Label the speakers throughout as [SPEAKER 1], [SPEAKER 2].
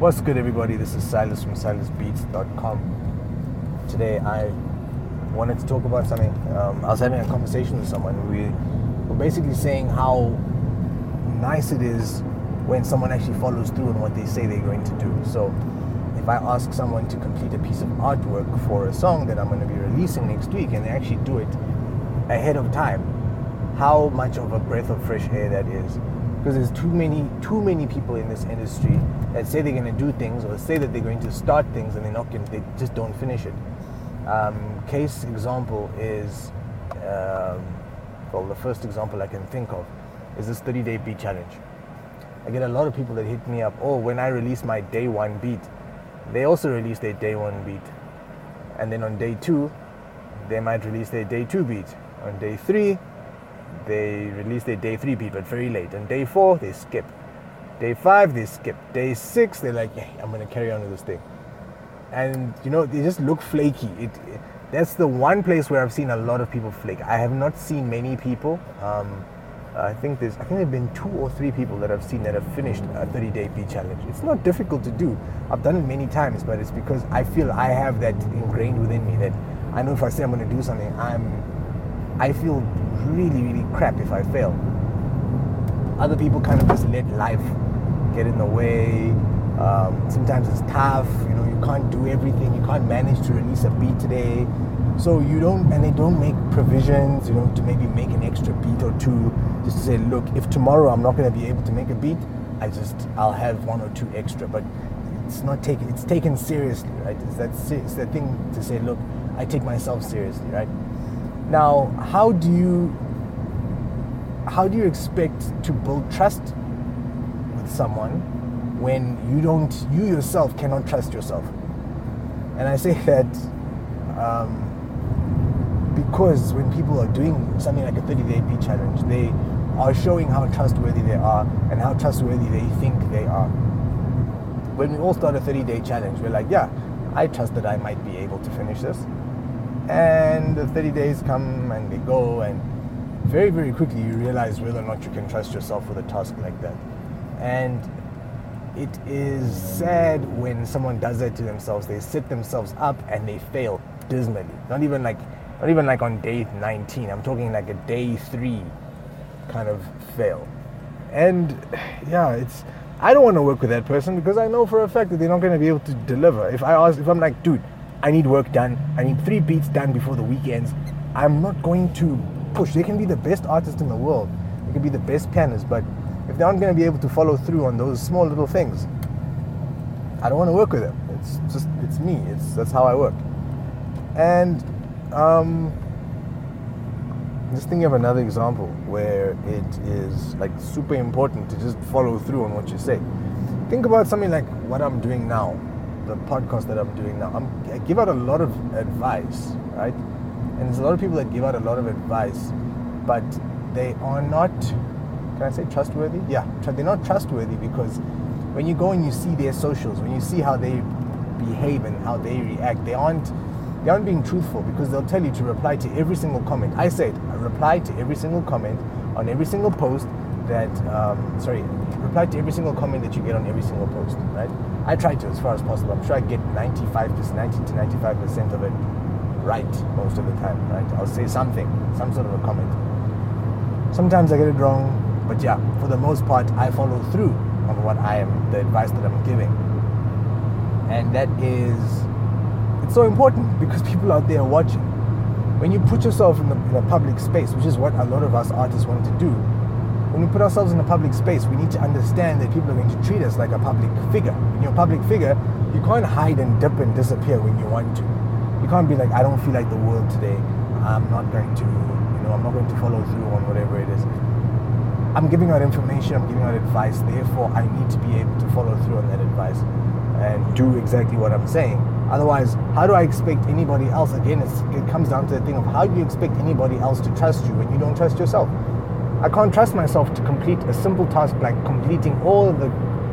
[SPEAKER 1] What's good, everybody? This is Silas from silasbeats.com. Today, I wanted to talk about something. Um, I was having a conversation with someone. We were basically saying how nice it is when someone actually follows through on what they say they're going to do. So, if I ask someone to complete a piece of artwork for a song that I'm going to be releasing next week and they actually do it ahead of time, how much of a breath of fresh air that is because there's too many too many people in this industry that say they're going to do things or say that they're going to start things and they're not going they just don't finish it. Um, case example is um, well the first example i can think of is this 30 day beat challenge. I get a lot of people that hit me up oh when i release my day one beat they also release their day one beat. And then on day two they might release their day two beat. On day three they release their day three beat, but very late. And day four, they skip. Day five, they skip. Day six, they're like, hey, I'm gonna carry on with this thing. And you know, they just look flaky. It, it that's the one place where I've seen a lot of people flake. I have not seen many people. Um, I think there's, I think there've been two or three people that I've seen that have finished a 30-day beat challenge. It's not difficult to do. I've done it many times, but it's because I feel I have that ingrained within me that I know if I say I'm going to do something, I'm I feel really, really crap if I fail. Other people kind of just let life get in the way. Um, sometimes it's tough, you know, you can't do everything, you can't manage to release a beat today. So you don't, and they don't make provisions, you know, to maybe make an extra beat or two, just to say, look, if tomorrow I'm not going to be able to make a beat, I just, I'll have one or two extra. But it's not taken, it's taken seriously, right? It's that, it's that thing to say, look, I take myself seriously, right? Now, how do you how do you expect to build trust with someone when you don't you yourself cannot trust yourself? And I say that um, because when people are doing something like a 30 day beat challenge, they are showing how trustworthy they are and how trustworthy they think they are. When we all start a 30 day challenge, we're like, yeah, I trust that I might be able to finish this and the 30 days come and they go and very very quickly you realize whether or not you can trust yourself with a task like that. And it is sad when someone does that to themselves. They set themselves up and they fail dismally. Not even like not even like on day 19 i'm talking like a day 3 kind of fail. And yeah it's i don't want to work with that person because i know for a fact that they're not going to be able to deliver. If i ask if i'm like dude I need work done. I need three beats done before the weekends. I'm not going to push. They can be the best artists in the world. They can be the best pianists, but if they aren't going to be able to follow through on those small little things, I don't want to work with them. It's just it's me. It's that's how I work. And um, just thinking of another example where it is like super important to just follow through on what you say. Think about something like what I'm doing now the podcast that I'm doing now, I'm, I give out a lot of advice, right? And there's a lot of people that give out a lot of advice, but they are not, can I say trustworthy? Yeah, they're not trustworthy because when you go and you see their socials, when you see how they behave and how they react, they aren't they aren't being truthful because they'll tell you to reply to every single comment. I said reply to every single comment on every single post that um, sorry reply to every single comment that you get on every single post, right? I try to as far as possible. I'm sure I get 95 to 90 to 95 percent of it right most of the time, right? I'll say something, some sort of a comment. Sometimes I get it wrong, but yeah, for the most part, I follow through on what I am, the advice that I'm giving, and that is it's so important because people out there are watching. When you put yourself in, the, in a public space, which is what a lot of us artists want to do, when we put ourselves in a public space, we need to understand that people are going to treat us like a public figure. When you're a public figure, you can't hide and dip and disappear when you want to. You can't be like, I don't feel like the world today. I'm not going to, you know, I'm not going to follow through on whatever it is. I'm giving out information, I'm giving out advice, therefore I need to be able to follow through on that advice and do exactly what I'm saying. Otherwise, how do I expect anybody else? Again, it comes down to the thing of how do you expect anybody else to trust you when you don't trust yourself? I can't trust myself to complete a simple task like completing all the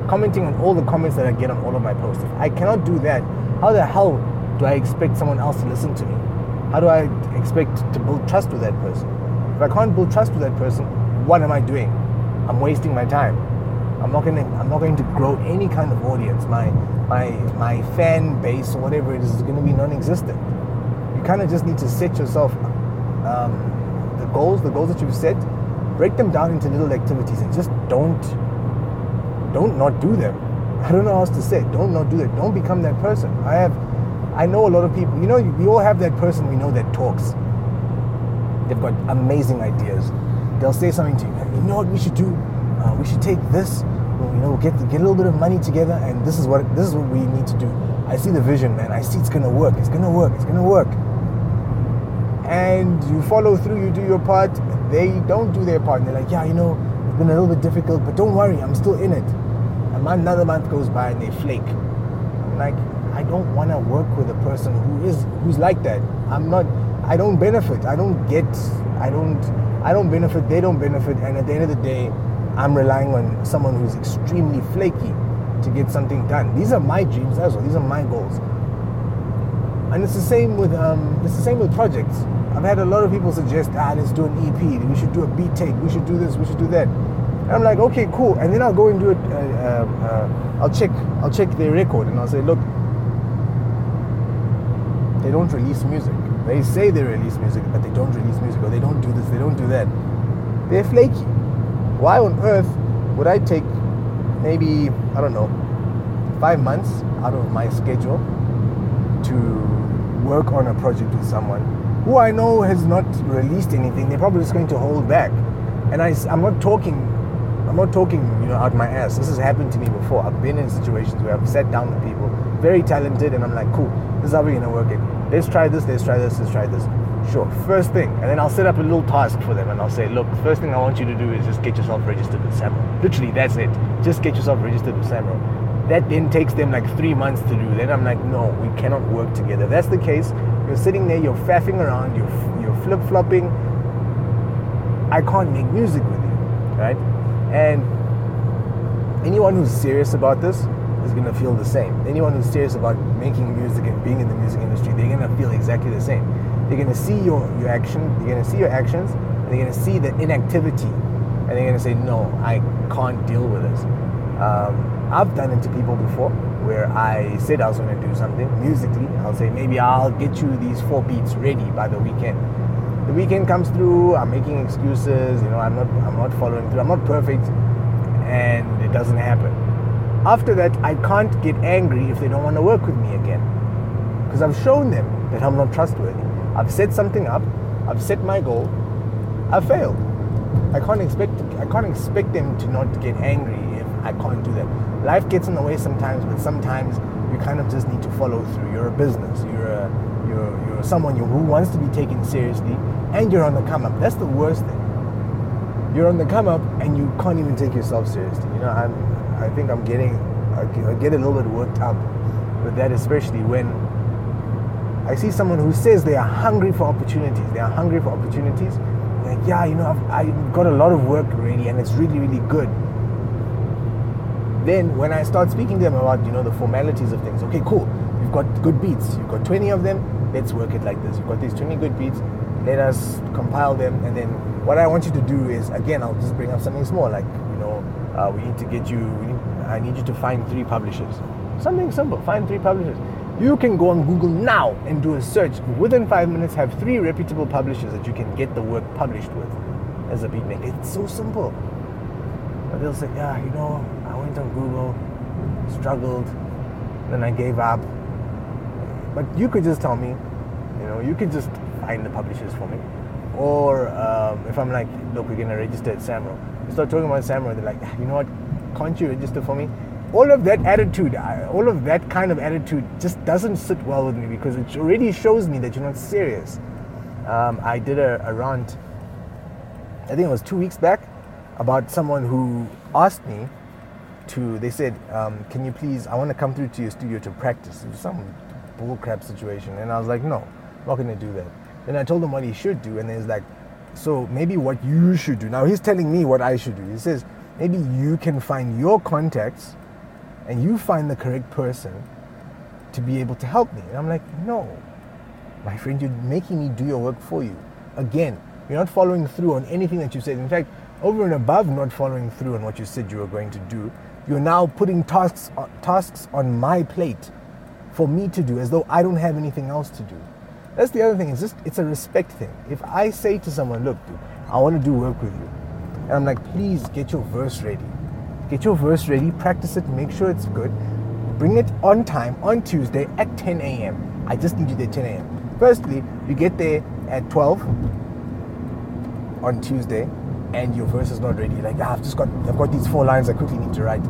[SPEAKER 1] commenting on all the comments that I get on all of my posts. If I cannot do that, how the hell do I expect someone else to listen to me? How do I expect to build trust with that person? If I can't build trust with that person, what am I doing? I'm wasting my time. I'm not gonna I'm not going to grow any kind of audience. My my my fan base or whatever it is is gonna be non-existent. You kind of just need to set yourself um, the goals, the goals that you've set, break them down into little activities and just don't don't not do them. I don't know how else to say. It. Don't not do that. Don't become that person. I have I know a lot of people. You know, we all have that person we know that talks. They've got amazing ideas. They'll say something to you. You know what we should do? Uh, we should take this. You know, get get a little bit of money together, and this is what this is what we need to do. I see the vision, man. I see it's gonna work. It's gonna work. It's gonna work. And you follow through. You do your part. They don't do their part. And they're like, yeah, you know, it's been a little bit difficult, but don't worry, I'm still in it. And another month goes by and they flake. I'm like, I don't want to work with a person who is who's like that. I'm not. I don't benefit. I don't get. I don't. I don't benefit. They don't benefit. And at the end of the day, I'm relying on someone who's extremely flaky to get something done. These are my dreams as well. These are my goals. And it's the same with um, it's the same with projects. I've had a lot of people suggest, ah, let's do an EP. We should do a beat tape. We should do this. We should do that. And I'm like, okay, cool. And then I'll go and do it. Uh, uh, I'll check. I'll check their record and I'll say, look, they don't release music. They say they release music, but they don't release music, or they don't do this, they don't do that. They're flaky. Why on earth would I take maybe, I don't know, five months out of my schedule to work on a project with someone who I know has not released anything? They're probably just going to hold back. And I, I'm not talking I'm not talking, you know, out my ass. This has happened to me before. I've been in situations where I've sat down with people, very talented, and I'm like, cool, this is how we're gonna work it. Let's try this, let's try this, let's try this. Sure, first thing, and then I'll set up a little task for them and I'll say, look, first thing I want you to do is just get yourself registered with SAMRO. Literally, that's it. Just get yourself registered with SAMRO. That then takes them like three months to do. Then I'm like, no, we cannot work together. If that's the case, you're sitting there, you're faffing around, you're, you're flip flopping. I can't make music with you, right? And anyone who's serious about this is gonna feel the same. Anyone who's serious about making music and being in the music industry, they're gonna feel exactly the same. They're gonna see your, your action, they're gonna see your actions, and they're gonna see the inactivity, and they're gonna say, no, I can't deal with this. Um, I've done it to people before where I said I was gonna do something musically. I'll say, maybe I'll get you these four beats ready by the weekend the weekend comes through, I'm making excuses, you know, I'm not I'm not following through. I'm not perfect and it doesn't happen. After that, I can't get angry if they don't want to work with me again. Because I've shown them that I'm not trustworthy. I've set something up, I've set my goal, I've failed. I can't expect I can't expect them to not get angry if I can't do that. Life gets in the way sometimes, but sometimes you kind of just need to follow through. You're a business. You're a you're you're someone who wants to be taken seriously and you're on the come up. That's the worst thing. You're on the come up and you can't even take yourself seriously. You know, I'm, I think I'm getting, I get a little bit worked up with that, especially when I see someone who says they are hungry for opportunities. They are hungry for opportunities. Like, yeah, you know, I've, I've got a lot of work already and it's really, really good. Then when I start speaking to them about, you know, the formalities of things, okay, cool. You've got good beats. You've got 20 of them. Let's work it like this. You've got these 20 good beats let us compile them and then what I want you to do is again I'll just bring up something small like you know uh, we need to get you need, I need you to find three publishers something simple find three publishers you can go on Google now and do a search within five minutes have three reputable publishers that you can get the work published with as a beatmaker it's so simple but they'll say yeah you know I went on Google struggled then I gave up but you could just tell me you know you could just find the publishers for me. Or um, if I'm like, look, we're to register at SAMRO. You start talking about SAMRO, they're like, you know what, can't you register for me? All of that attitude, all of that kind of attitude just doesn't sit well with me because it already shows me that you're not serious. Um, I did a, a rant, I think it was two weeks back, about someone who asked me to, they said, um, can you please, I want to come through to your studio to practice. It was some bullcrap situation. And I was like, no, I'm not going to do that. Then I told him what he should do, and he's like, so maybe what you should do. Now he's telling me what I should do. He says, maybe you can find your contacts and you find the correct person to be able to help me. And I'm like, no, my friend, you're making me do your work for you. Again, you're not following through on anything that you said. In fact, over and above not following through on what you said you were going to do, you're now putting tasks uh, tasks on my plate for me to do as though I don't have anything else to do. That's the other thing. It's just it's a respect thing. If I say to someone, "Look, dude, I want to do work with you," and I'm like, "Please get your verse ready. Get your verse ready. Practice it. Make sure it's good. Bring it on time on Tuesday at 10 a.m. I just need you there 10 a.m. Firstly, you get there at 12 on Tuesday and your verse is not ready. Like, ah, I've just got, I've got these four lines I quickly need to write.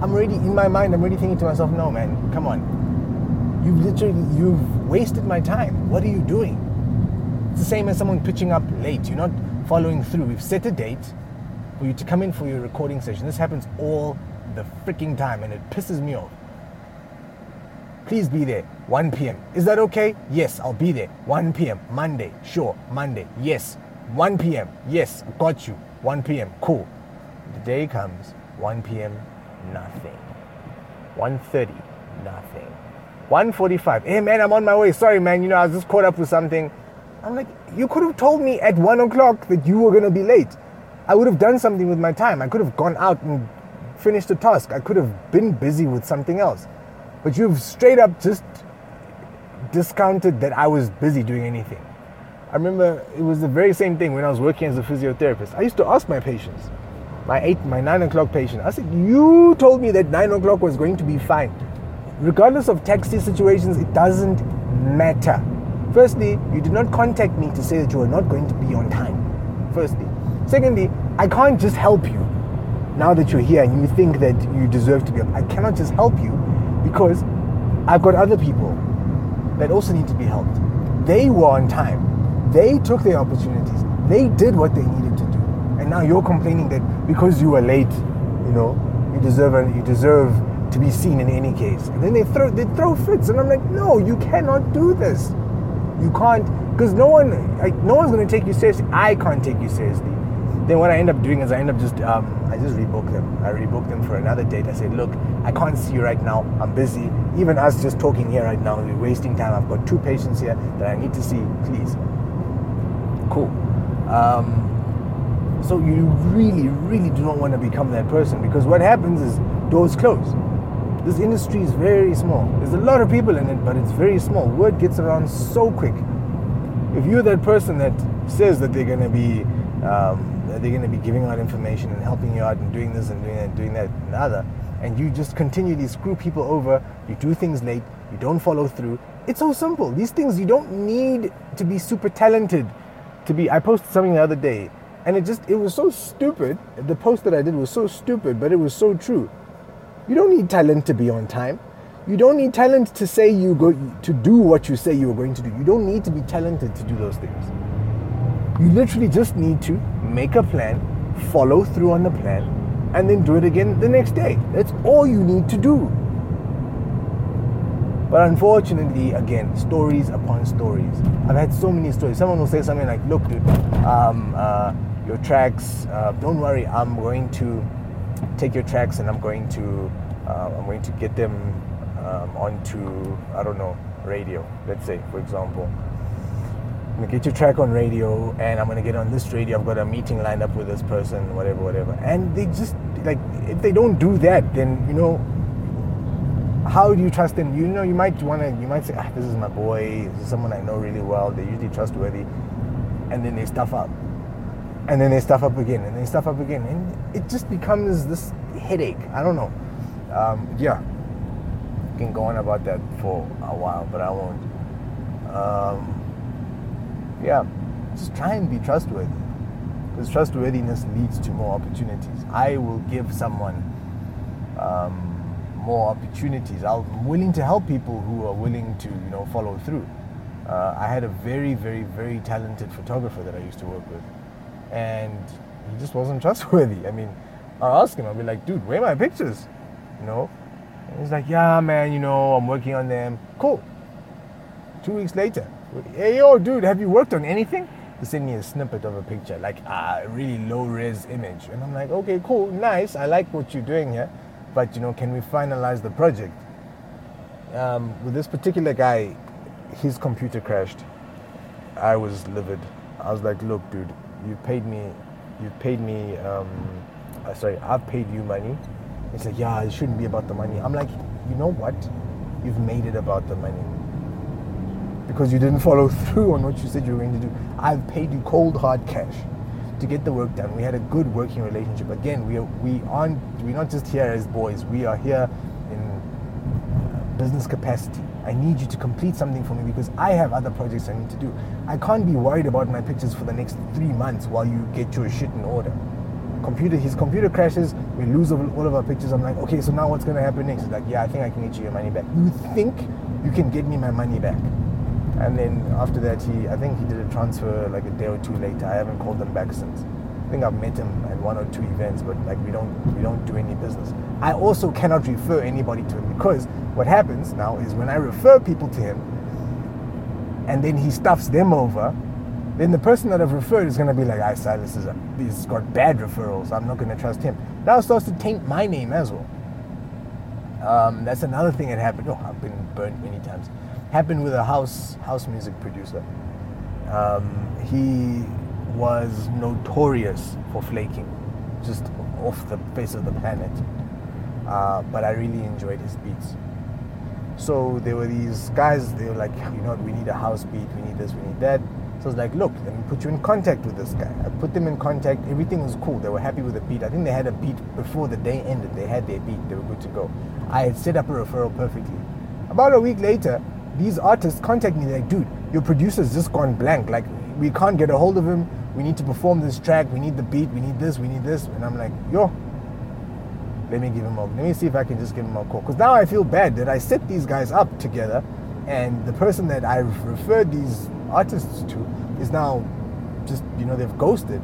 [SPEAKER 1] I'm already, in my mind, I'm already thinking to myself, no, man, come on. You've literally, you've wasted my time. What are you doing? It's the same as someone pitching up late. You're not following through. We've set a date for you to come in for your recording session. This happens all the freaking time and it pisses me off. Please be there, 1 p.m. Is that okay? Yes, I'll be there. 1 p.m. Monday, sure. Monday, yes. 1 p.m. Yes, got you. 1 p.m. Cool. The day comes, 1 p.m. Nothing. 1:30, nothing. 1:45. Hey man, I'm on my way. Sorry man, you know I was just caught up with something. I'm like, you could have told me at one o'clock that you were gonna be late. I would have done something with my time. I could have gone out and finished the task. I could have been busy with something else. But you've straight up just discounted that I was busy doing anything. I remember it was the very same thing when I was working as a physiotherapist. I used to ask my patients, my eight, my nine o'clock patient, I said, You told me that nine o'clock was going to be fine. Regardless of taxi situations, it doesn't matter. Firstly, you did not contact me to say that you are not going to be on time. Firstly. Secondly, I can't just help you now that you're here and you think that you deserve to be up. I cannot just help you because I've got other people that also need to be helped. They were on time. They took their opportunities. They did what they needed to do. And now you're complaining that because you were late, you know, you deserve you deserve to be seen in any case. And then they throw they throw fits, and I'm like, no, you cannot do this. You can't, because no one, like, no one's gonna take you seriously. I can't take you seriously. Then what I end up doing is I end up just, um, I just rebook them. I rebook them for another date. I say, look, I can't see you right now. I'm busy. Even us just talking here right now, we're wasting time. I've got two patients here that I need to see. Please. Um, so you really, really do not want to become that person because what happens is doors close. This industry is very small. There's a lot of people in it, but it's very small. Word gets around so quick. If you're that person that says that they're going to be, um, they're going to be giving out information and helping you out and doing this and doing that, and doing that and other, and you just continually screw people over, you do things late, you don't follow through. It's so simple. These things you don't need to be super talented to be I posted something the other day and it just it was so stupid. The post that I did was so stupid, but it was so true. You don't need talent to be on time. You don't need talent to say you go to do what you say you are going to do. You don't need to be talented to do those things. You literally just need to make a plan, follow through on the plan, and then do it again the next day. That's all you need to do. But unfortunately, again, stories upon stories. I've had so many stories. Someone will say something like, "Look, dude, um, uh, your tracks. Uh, don't worry, I'm going to take your tracks and I'm going to, uh, I'm going to get them um, onto, I don't know, radio. Let's say, for example." I'm gonna get your track on radio and I'm gonna get on this radio. I've got a meeting lined up with this person, whatever, whatever. And they just like if they don't do that, then you know how do you trust them? You know, you might want to, you might say, ah, this is my boy, this is someone I know really well, they're usually trustworthy, and then they stuff up. And then they stuff up again, and they stuff up again. And it just becomes this headache. I don't know. Um, yeah. Can go on about that for a while, but I won't. Um, yeah. Just try and be trustworthy. Because trustworthiness leads to more opportunities. I will give someone um, more opportunities. I'm willing to help people who are willing to, you know, follow through. Uh, I had a very, very, very talented photographer that I used to work with, and he just wasn't trustworthy. I mean, I ask him, I'll be like, dude, where are my pictures? You know? And he's like, yeah, man, you know, I'm working on them. Cool. Two weeks later, hey, yo, dude, have you worked on anything? He sent me a snippet of a picture, like a really low res image. And I'm like, okay, cool, nice. I like what you're doing here but you know, can we finalize the project? Um, with this particular guy, his computer crashed. I was livid. I was like, look, dude, you paid me you've paid me. Um, uh, sorry, I've paid you money. It's like, yeah, it shouldn't be about the money. I'm like, you know what? You've made it about the money because you didn't follow through on what you said you were going to do. I've paid you cold hard cash to get the work done. We had a good working relationship. Again, we are, we aren't we're not just here as boys. We are here in business capacity. I need you to complete something for me because I have other projects I need to do. I can't be worried about my pictures for the next three months while you get your shit in order. Computer, his computer crashes. We lose all all of our pictures. I'm like, okay, so now what's gonna happen next? He's like, yeah, I think I can get you your money back. You think you can get me my money back? And then after that, he I think he did a transfer like a day or two later. I haven't called them back since. I think I've met him at one or two events, but like we don't we don't do any business. I also cannot refer anybody to him because what happens now is when I refer people to him, and then he stuffs them over, then the person that I've referred is going to be like, "I Silas is a, he's got bad referrals. I'm not going to trust him." Now it starts to taint my name as well. Um, that's another thing that happened. Oh, I've been burnt many times happened with a house house music producer. Um, he was notorious for flaking, just off the face of the planet. Uh, but I really enjoyed his beats. So there were these guys. They were like, you know, we need a house beat. We need this. We need that. So I was like, look, let me put you in contact with this guy. I put them in contact. Everything was cool. They were happy with the beat. I think they had a beat before the day ended. They had their beat. They were good to go. I had set up a referral perfectly. About a week later, these artists contact me like, dude, your producer's just gone blank. Like, we can't get a hold of him. We need to perform this track. We need the beat. We need this. We need this. And I'm like, yo, let me give him a, let me see if I can just give him a call. Because now I feel bad that I set these guys up together and the person that I've referred these artists to is now just, you know, they've ghosted.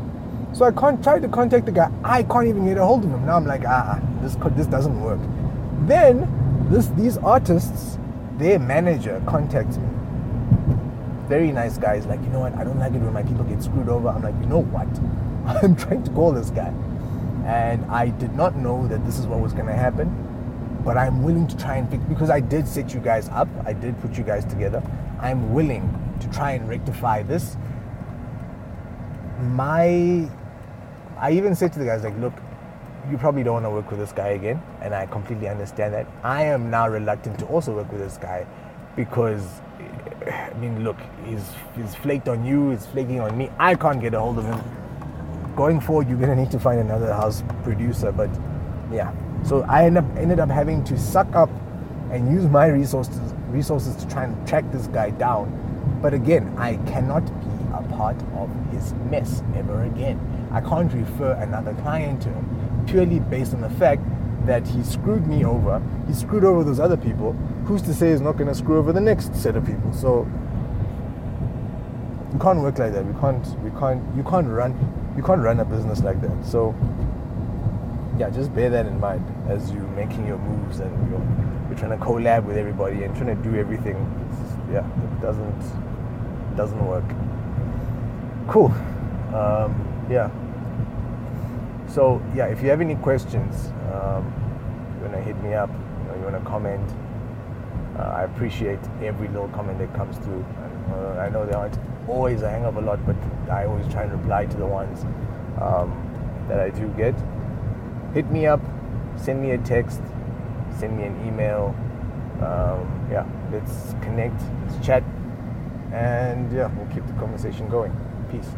[SPEAKER 1] So I can't try to contact the guy. I can't even get a hold of him. Now I'm like, ah, this, this doesn't work. Then this, these artists their manager contacts me. Very nice guys, like, you know what? I don't like it when my people get screwed over. I'm like, you know what? I'm trying to call this guy. And I did not know that this is what was going to happen. But I'm willing to try and fix because I did set you guys up. I did put you guys together. I'm willing to try and rectify this. My I even said to the guys like, look, you probably don't want to work with this guy again, and I completely understand that. I am now reluctant to also work with this guy because, I mean, look, he's he's flaked on you, he's flaking on me. I can't get a hold of him. Going forward, you're gonna need to find another house producer, but yeah. So I end up ended up having to suck up and use my resources resources to try and track this guy down. But again, I cannot be a part of his mess ever again. I can't refer another client to him purely based on the fact that he screwed me over. He screwed over those other people. Who's to say he's not going to screw over the next set of people? So you can't work like that. We can't. We can't. You can't run. You can't run a business like that. So yeah, just bear that in mind as you're making your moves and you're, you're trying to collab with everybody and trying to do everything. yeah, it doesn't doesn't work. Cool. Um, yeah. So yeah, if you have any questions, um, you wanna hit me up, you, know, you wanna comment. Uh, I appreciate every little comment that comes through. And, uh, I know there aren't always a hang of a lot, but I always try and reply to the ones um, that I do get. Hit me up, send me a text, send me an email. Um, yeah, let's connect, let's chat, and yeah, we'll keep the conversation going. Peace.